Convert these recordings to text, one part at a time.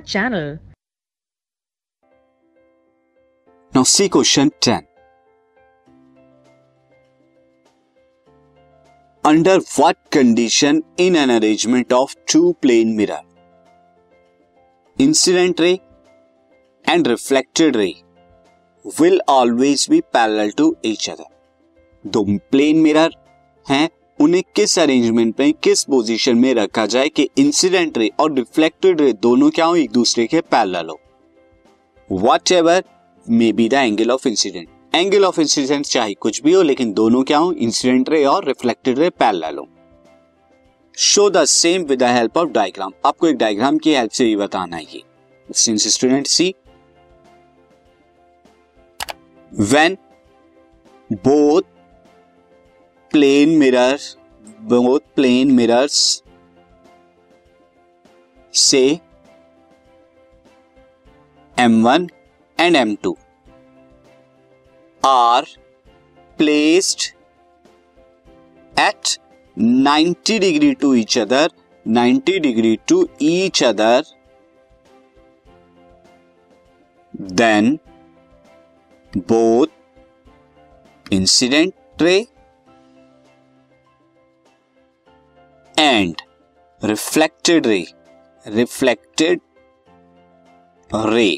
our channel. Now see question 10. Under what condition in an arrangement of two plane mirror, incident ray and reflected ray will always be parallel to each other. दो plane mirror हैं उन्हें किस arrangement में किस position में रखा जाए कि इंसिडेंट रे और रिफ्लेक्टेड रे दोनों क्या हो एक दूसरे के पैरेलल हो whatever may be the angle of incident angle of incident चाहे कुछ भी हो लेकिन दोनों क्या हो इंसिडेंट रे और रिफ्लेक्टेड रे पैरेलल हो show the same with the help of diagram आपको एक डायग्राम की हेल्प से ही बताना है since student see when both plane mirrors, both plane mirrors say M1 and M2 are placed at 90 degree to each other, then both incident ray and reflected ray reflected ray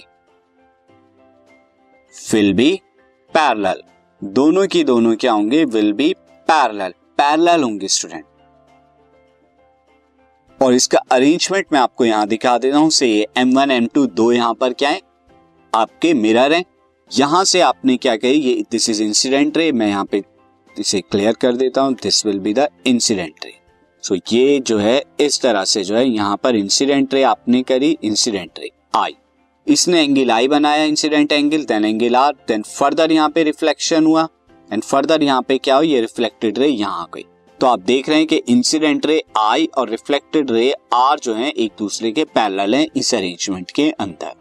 will be parallel दोनों की दोनों क्या होंगे will be parallel parallel होंगे student और इसका arrangement मैं आपको यहां दिखा देता हूं से एम वन एम टू दो यहां पर क्या है आपके मिरर हैं यहां से आपने क्या कही ये दिस इज इंसिडेंट रे मैं यहां पे इसे क्लियर कर देता हूं this will be the incident ray so ये जो है इस तरह से जो है यहाँ पर इंसिडेंट रे आपने करी इंसिडेंट रे आई इसने एंगल आई बनाया incident angle then angle are then further यहाँ पे रिफ्लेक्शन हुआ एंड फर्दर यहाँ पे क्या हो ये रिफ्लेक्टेड रे यहाँ गई तो आप देख रहे हैं कि इंसिडेंट रे आई और रिफ्लेक्टेड रे आर जो है एक दूसरे के पैरल है इस अरेंजमेंट के अंदर